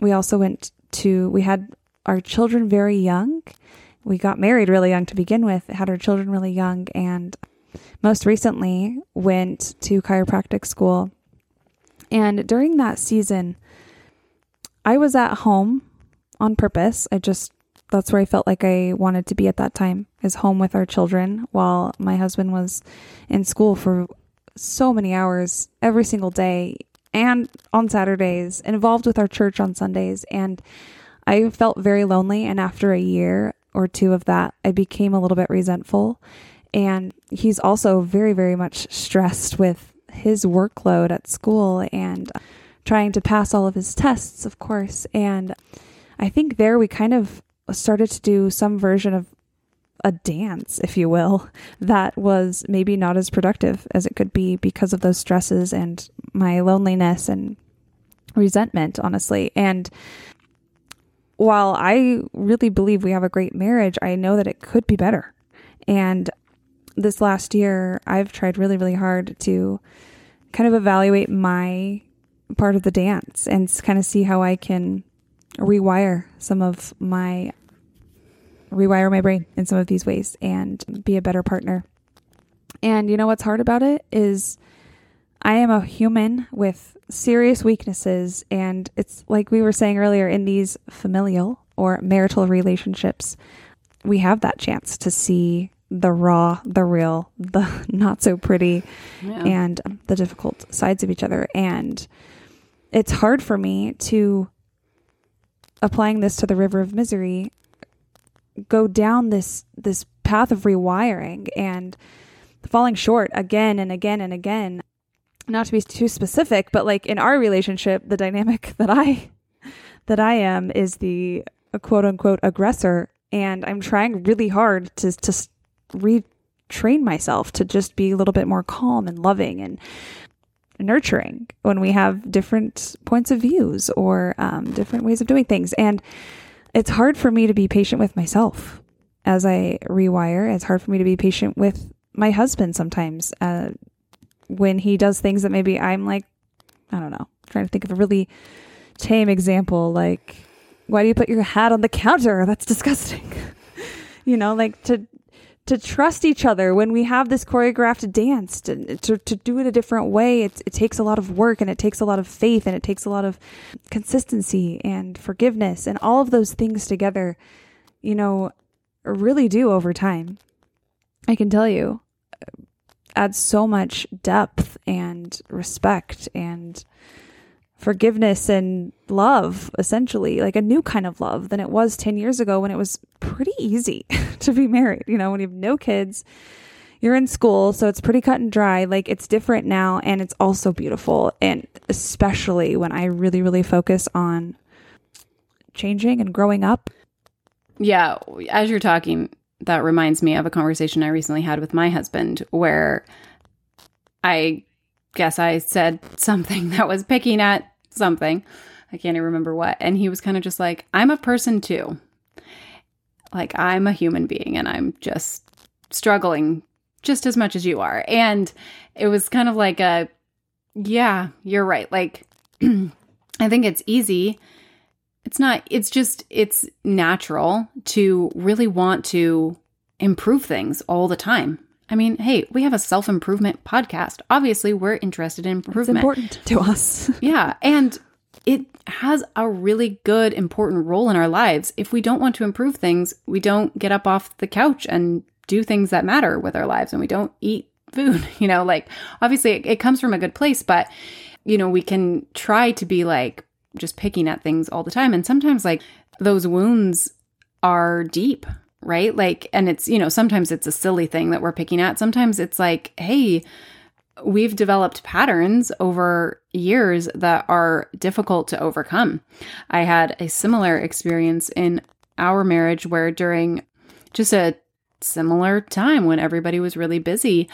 we also went to, we had our children very young. We got married really young to begin with, had our children really young, and most recently went to chiropractic school And during that season, I was at home on purpose. I just, that's where I felt like I wanted to be at that time, is home with our children while my husband was in school for so many hours every single day and on Saturdays, involved with our church on Sundays. And I felt very lonely. And after a year or two of that, I became a little bit resentful. And he's also very, very much stressed with his workload at school and trying to pass all of his tests, of course. And I think there we kind of started to do some version of a dance, if you will, (laughs) that was maybe not as productive as it could be because of those stresses and my loneliness and resentment, honestly. And while I really believe we have a great marriage, I know that it could be better. And this last year, I've tried really, really hard to kind of evaluate my part of the dance and kind of see how I can rewire some of my rewire my brain in some of these ways and be a better partner. And you know what's hard about it is I am a human with serious weaknesses and it's like we were saying earlier in these familial or marital relationships we have that chance to see the raw, the real, the (laughs) not so pretty yeah. and the difficult sides of each other. And it's hard for me to applying this to the river of misery go down this this path of rewiring and falling short again and again and again. Not to be too specific but like in our relationship the dynamic (laughs) that i that i am is the quote unquote aggressor. And i'm trying really hard to to retrain myself to just be a little bit more calm and loving and nurturing when we have different points of views or um, different ways of doing things. And it's hard for me to be patient with myself as I rewire. It's hard for me to be patient with my husband sometimes uh, when he does things that maybe I'm like, I don't know, trying to think of a really tame example. Like, why do you put your hat on the counter? That's disgusting. (laughs) you know, like to to trust each other when we have this choreographed dance to, to, to do it a different way. It, it takes a lot of work and it takes a lot of faith and it takes a lot of consistency and forgiveness and all of those things together you know really do over time. I can tell you uh, add so much depth and respect and forgiveness and love, essentially, like a new kind of love than it was 10 years ago when it was pretty easy (laughs) to be married. You know, when you have no kids, you're in school, so it's pretty cut and dry. Like it's different now and it's also beautiful. And especially when I really, really focus on changing and growing up. Yeah. As you're talking, that reminds me of a conversation I recently had with my husband where I guess I said something (laughs) that was picking at something. I can't even remember what. And he was kind of just like, I'm a person too. Like, I'm a human being and I'm just struggling just as much as you are. And it was kind of like a, yeah, you're right. Like, (clears throat) I think it's easy. It's not, it's just, it's natural to really want to improve things all the time. I mean, hey, we have a self improvement podcast. Obviously, we're interested in improvement. It's important to us. (laughs) yeah. And it has a really good, important role in our lives. If we don't want to improve things, we don't get up off the couch and do things that matter with our lives and we don't eat food. (laughs) You know, like obviously it, it comes from a good place, but, you know, we can try to be like just picking at things all the time. And sometimes, like, those wounds are deep right? Like, and it's, you know, sometimes it's a silly thing that we're picking at. Sometimes it's like, hey, we've developed patterns over years that are difficult to overcome. I had a similar experience in our marriage where during just a similar time when everybody was really busy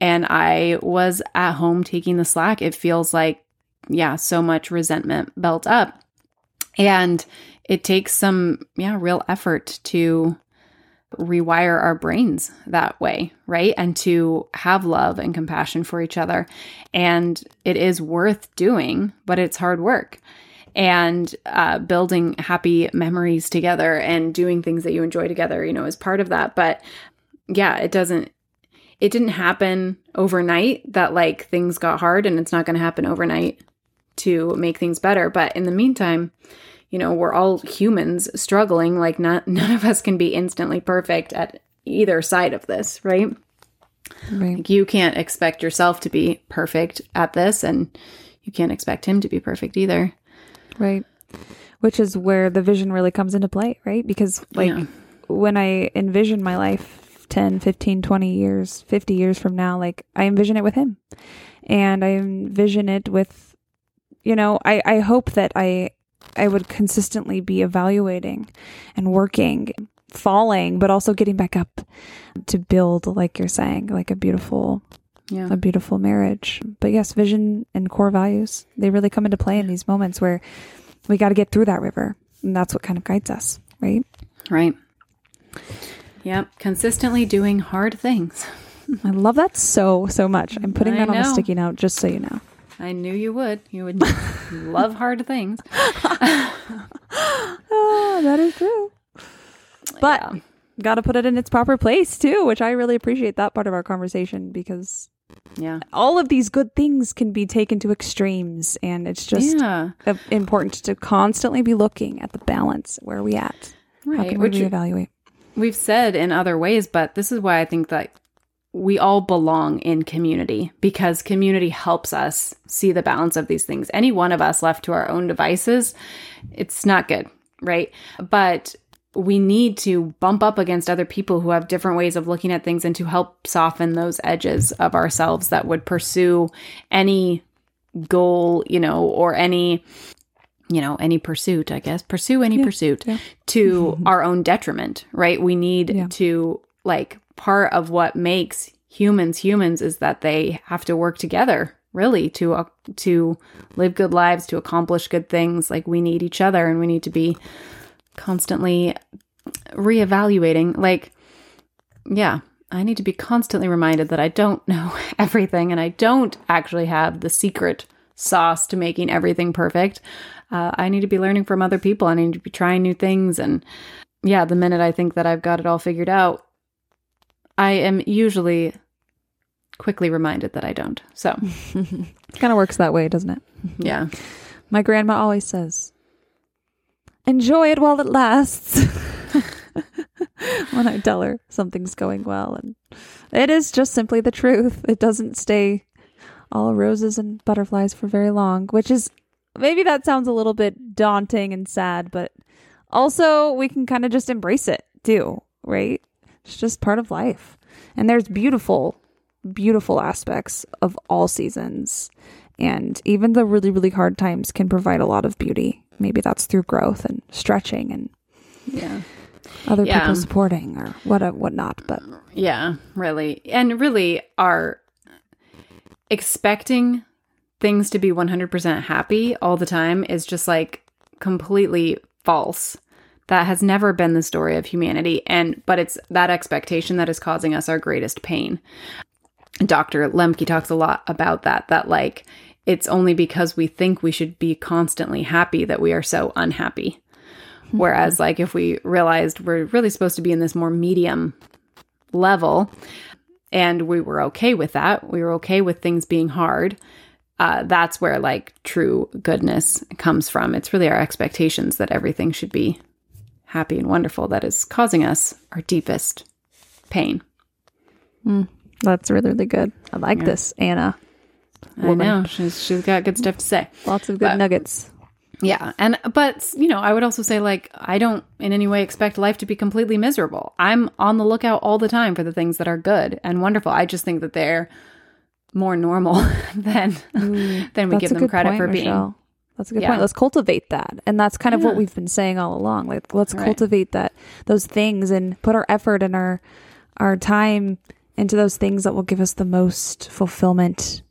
and I was at home taking the slack, it feels like, yeah, so much resentment built up. And it takes some, yeah, real effort to rewire our brains that way, right? And to have love and compassion for each other. And it is worth doing, but it's hard work. And uh, building happy memories together and doing things that you enjoy together, you know, is part of that. But yeah, it doesn't, it didn't happen overnight that like things got hard and it's not going to happen overnight to make things better. But in the meantime, you know, we're all humans struggling. Like, not, (laughs) none of us can be instantly perfect at either side of this, right? Right. Like, you can't expect yourself to be perfect at this, and you can't expect him to be perfect either. Right. Which is where the vision really comes into play, right? Because, like, Yeah. when I envision my life 10, 15, 20 years, 50 years from now, like, I envision it with him. And I envision it with, you know, I, I hope that I I would consistently be evaluating and working, falling, but also getting back up to build, like you're saying, like a beautiful Yeah. a beautiful marriage. But yes, vision and core values, they really come into play in these moments where we got to get through that river. And that's what kind of guides us, right? Right. Yep. Consistently doing hard things. I love that so, so much. I'm putting I that on a sticky note just so you know. I knew you would. You would love hard things. Oh, (laughs) (laughs) that is true. But Yeah. got to put it in its proper place too, which I really appreciate that part of our conversation because Yeah. all of these good things can be taken to extremes. And it's just yeah. important to constantly be looking at the balance. Where are we at? Right. How can we Which reevaluate? we've said in other ways, but this is why I think that we all belong in community because community helps us see the balance of these things. Any one of us left to our own devices, it's not good, right? But we need to bump up against other people who have different ways of looking at things and to help soften those edges of ourselves that would pursue any goal, you know, or any you know, any pursuit, I guess, pursue any pursuit yeah. to mm-hmm. our own detriment, right? We need Yeah. to like part of what makes humans humans is that they have to work together really to uh, to live good lives to accomplish good things. Like we need each other and we need to be constantly reevaluating. Like yeah i need to be constantly reminded that i don't know (laughs) everything and i don't actually have the secret sauce to making everything perfect. Uh, i need to be learning from other people. I need to be trying new things. And yeah the minute i think that i've got it all figured out i am usually quickly reminded that i don't so it kind of works that way, doesn't it? (laughs) yeah My grandma always says, enjoy it while it lasts. (laughs) when I tell her something's going well. And it is just simply the truth. It doesn't stay all roses and butterflies for very long, which is maybe that sounds a little bit daunting and sad, but also we can kind of just embrace it too, right? It's just part of life. And there's beautiful, beautiful aspects of all seasons. And even the really, really hard times can provide a lot of beauty. Maybe that's through growth and stretching and yeah other Yeah. people supporting or what uh, whatnot. But Yeah, really. And really are expecting things to be 100% happy all the time is just like completely false. That has never been the story of humanity and but it's that expectation that is causing us our greatest pain. Dr. Lembke talks a lot about that that like it's only because we think we should be constantly happy that we are so unhappy. Whereas, like, if we realized we're really supposed to be in this more medium level and we were okay with that, we were okay with things being hard, uh, that's where like true goodness comes from. It's really our expectations that everything should be happy and wonderful that is causing us our deepest pain. Mm, that's really, really good. I like this, Anna. I know she's she's got good stuff to say. Lots of good But- nuggets. Yeah. And, but, you know, I would also say, like, I don't in any way expect life to be completely miserable. I'm on the lookout all the time for the things that are good and wonderful. I just think that they're more normal (laughs) than, mm, than we give them credit point, for being. That's a good Yeah. point. Let's cultivate that. And that's kind of what we've been saying all along. Like let's Right. cultivate that those things and put our effort and our our time into those things that will give us the most fulfillment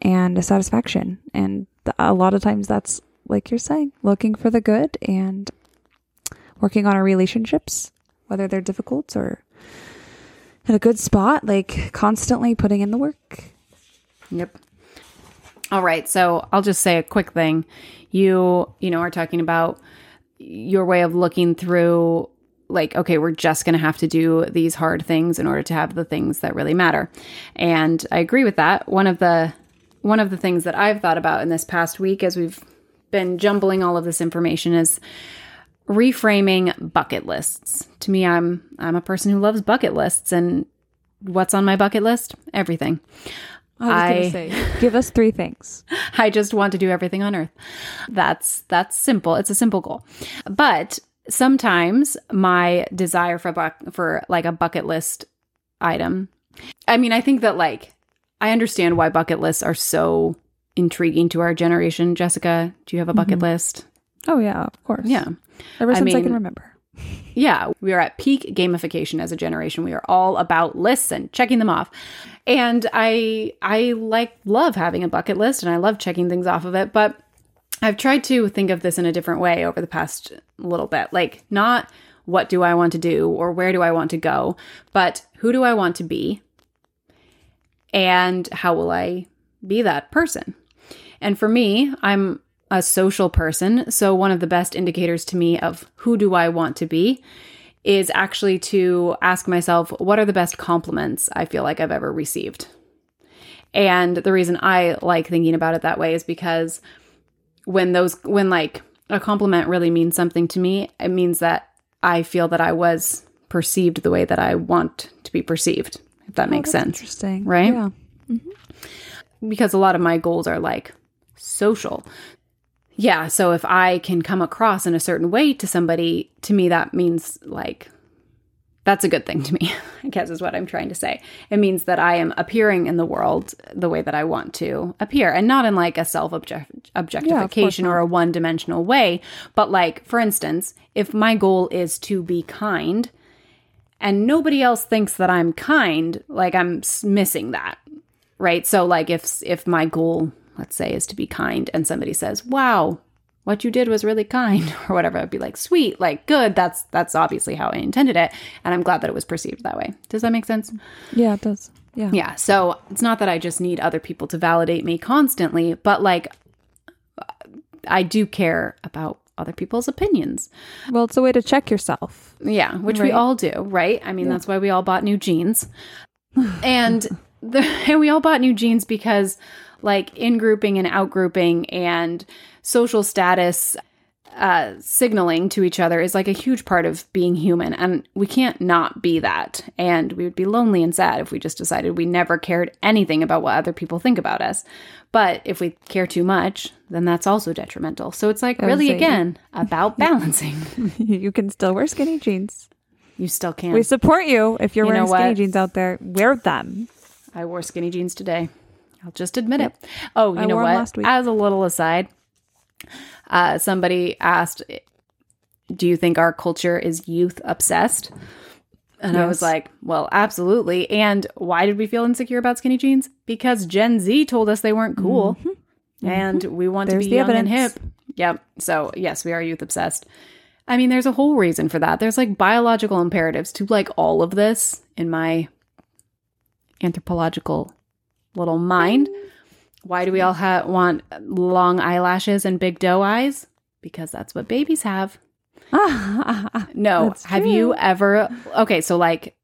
and satisfaction. And a lot of times that's like you're saying, looking for the good and working on our relationships, whether they're difficult or in a good spot, like constantly putting in the work. Yep. All right. So I'll just say a quick thing. You, you know, are talking about your way of looking through like okay we're just going to have to do these hard things in order to have the things that really matter and i agree with that one of the one of the things that I've thought about in this past week as we've been jumbling all of this information is reframing bucket lists. To me, I'm I'm a person who loves bucket lists and what's on my bucket list? Everything. I was I- gonna say, (laughs) give us three things. I just want to do everything on earth. That's that's simple. It's a simple goal. But sometimes my desire for bu- for like a bucket list item. I mean, I think that like I understand why bucket lists are so intriguing to our generation. Jessica, do you have a bucket mm-hmm. list? Oh yeah, of course. Yeah. Ever since I mean- can remember. Yeah, we are at peak gamification as a generation. We are all about lists and checking them off. And I I like love having a bucket list and I love checking things off of it, but I've tried to think of this in a different way over the past little bit. Like not what do I want to do or where do I want to go, but who do I want to be? And how will I be that person? And for me, I'm a social person. So, one of the best indicators to me of who do I want to be is actually to ask myself, what are the best compliments I feel like I've ever received? And the reason I like thinking about it that way is because when those, when like a compliment really means something to me, it means that I feel that I was perceived the way that I want to be perceived, if that oh, makes Oh, that's sense Interesting. right? Yeah. Mm-hmm. because a lot of my goals are like social. Yeah, so if I can come across in a certain way to somebody, to me that means like that's a good thing to me, (laughs) I guess is what I'm trying to say. It means that I am appearing in the world the way that I want to appear and not in like a self objectification or a one dimensional way. But like, for instance, if my goal is to be kind and nobody else thinks that I'm kind, like I'm missing that right so like if if my goal let's say is to be kind and somebody says wow what you did was really kind (laughs) or whatever i'd be like sweet like good that's that's obviously how i intended it and i'm glad that it was perceived that way does that make sense Yeah, it does. Yeah. yeah so it's not that i just need other people to validate me constantly but like i do care about other people's opinions Well, it's a way to check yourself. yeah, which we all do, right? I mean, that's why we all bought new jeans. (sighs) and the, (laughs) and we all bought new jeans because like in grouping and out grouping and social status uh, signaling to each other is like a huge part of being human. And we can't not be that. And we would be lonely and sad if we just decided we never cared anything about what other people think about us. But if we care too much, then that's also detrimental. So it's like really, again, about (laughs) balancing. (laughs) you can still wear skinny jeans. You still can. We support you if you're You wearing skinny jeans out there. Wear them. I wore skinny jeans today. I'll just admit it. Oh, you I know what? As a little aside, uh, somebody asked, "Do you think our culture is youth obsessed?" And I was like, "Well, absolutely." And why did we feel insecure about skinny jeans? Because Gen Z told us they weren't cool, and we want Mm-hmm. There's to be young and hip. Yep. So yes, we are youth obsessed. I mean, there's a whole reason for that. There's like biological imperatives to like all of this in my anthropological little mind. Why do we all ha- want long eyelashes and big doe eyes? Because that's what babies have. (laughs) No, have you ever? Okay, so like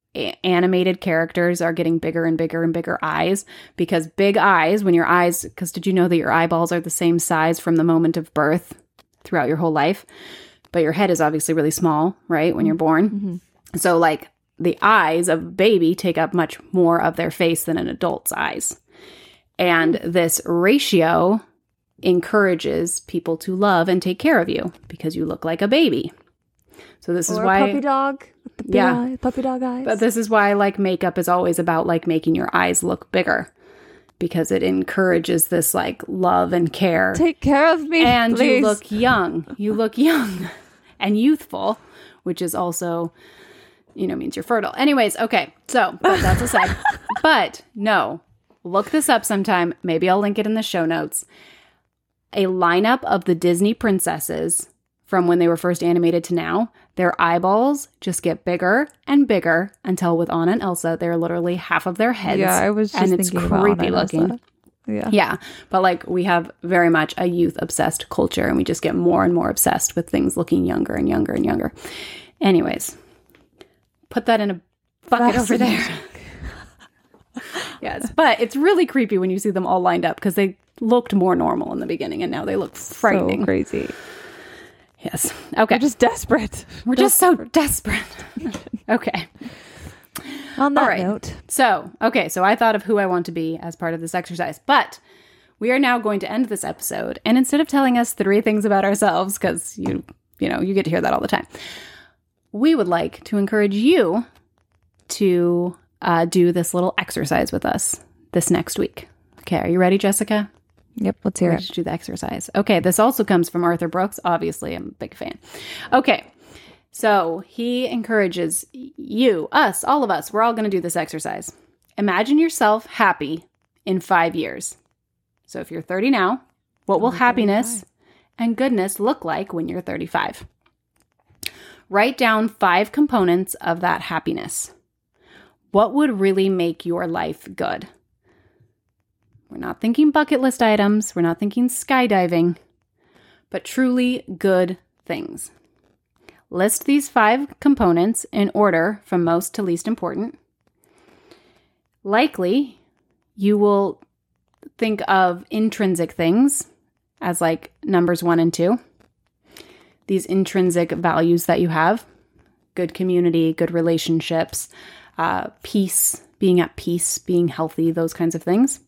animated characters are getting bigger and bigger and bigger eyes because big eyes, when your eyes, because did you know that your eyeballs are the same size from the moment of birth throughout your whole life? But your head is obviously really small, right, when you're mm-hmm. born. Mm-hmm. So, like, the eyes of a baby take up much more of their face than an adult's eyes. And this ratio encourages people to love and take care of you because you look like a baby. So this is why a puppy dog. With the big Yeah. eye, puppy dog eyes. but this is why like makeup is always about like making your eyes look bigger because it encourages this like love and care. Take care of me, and please. you look young. You look young (laughs) and youthful, which is also you know means you're fertile. Anyways, okay. So, but that's aside. (laughs) but no. Look this up sometime. Maybe I'll link it in the show notes. A lineup of the Disney princesses from when they were first animated to now, their eyeballs just get bigger and bigger until with Anna and Elsa, they're literally half of their heads. Yeah, I was just and it's creepy looking. Yeah. Yeah, but like we have very much a youth obsessed culture and we just get more and more obsessed with things looking younger and younger and younger. Anyways, put that in a bucket over there. (laughs) Yes. But it's really creepy when you see them all lined up because they looked more normal in the beginning and now they look frightening. So crazy. yes. Okay. We're just desperate. We're just so desperate. (laughs) okay. On that All right. note, So, okay, so I thought of who I want to be as part of this exercise, but we are now going to end this episode. And instead of telling us three things about ourselves, because you, you know, you get to hear that all the time, we would like to encourage you to uh, do this little exercise with us this next week. Okay, are you ready, Jessica? yep, let's hear it. do the exercise. Okay, this also comes from Arthur Brooks. Obviously, I'm a big fan. Okay, so he encourages you, us, all of us, we're all going to do this exercise. Imagine yourself happy in five years. So if you're 30 now, what will happiness and goodness look like when you're 35? Write down five components of that happiness. What would really make your life good? We're not thinking bucket list items. We're not thinking skydiving, but truly good things. List these five components in order from most to least important. Likely, you will think of intrinsic things as like numbers one and two. These intrinsic values that you have good community, good relationships, uh, peace, being at peace, being healthy, those kinds of things.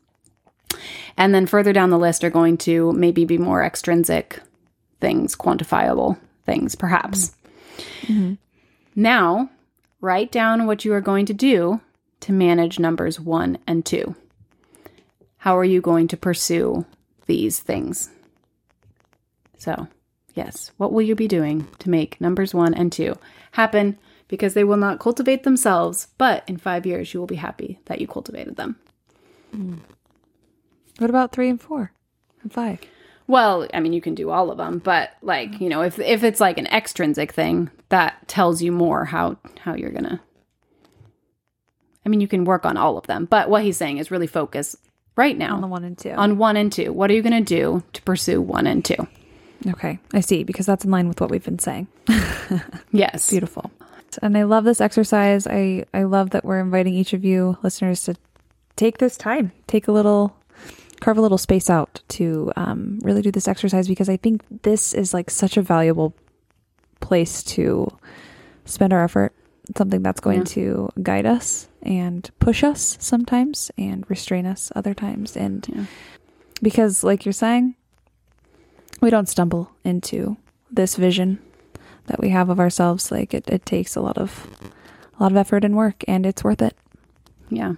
And then further down the list are going to maybe be more extrinsic things, quantifiable things, perhaps. Now, write down what you are going to do to manage numbers one and two. How are you going to pursue these things? So, yes, what will you be doing to make numbers one and two happen? Because they will not cultivate themselves, but in five years, you will be happy that you cultivated them. Hmm. What about three and four and five? Well, I mean, you can do all of them, but like you know, if if it's like an extrinsic thing, that tells you more how how you're gonna. I mean, you can work on all of them, but what he's saying is really focus right now On the one and two. on one and two. What are you gonna do to pursue one and two? Okay, I see, because that's in line with what we've been saying. (laughs) Yes, Beautiful. And I love this exercise. I, I love that we're inviting each of you listeners to take this time, take a little, carve a little space out to um, really do this exercise because I think this is like such a valuable place to spend our effort. Something that's going Yeah. to guide us and push us sometimes and restrain us other times. And Yeah. because, like you're saying, we don't stumble into this vision that we have of ourselves like it, it takes a lot of a lot of effort and work and it's worth it Yeah.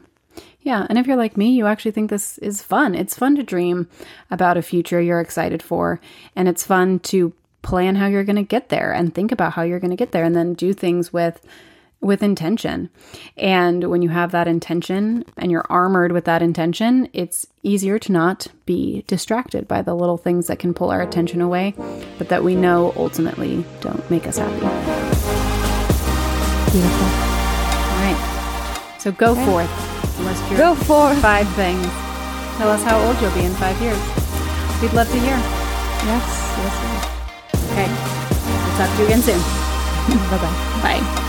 Yeah. And if you're like me, you actually think this is fun. It's fun to dream about a future you're excited for. And it's fun to plan how you're going to get there and think about how you're going to get there and then do things with with intention. And when you have that intention and you're armored with that intention, it's easier to not be distracted by the little things that can pull our attention away, but that we know ultimately don't make us happy. beautiful All right. So go forth. List your go for five things. Tell us how old you'll be in five years. We'd love to hear. yes yes Okay. We'll talk to you again soon. (laughs) bye bye Bye.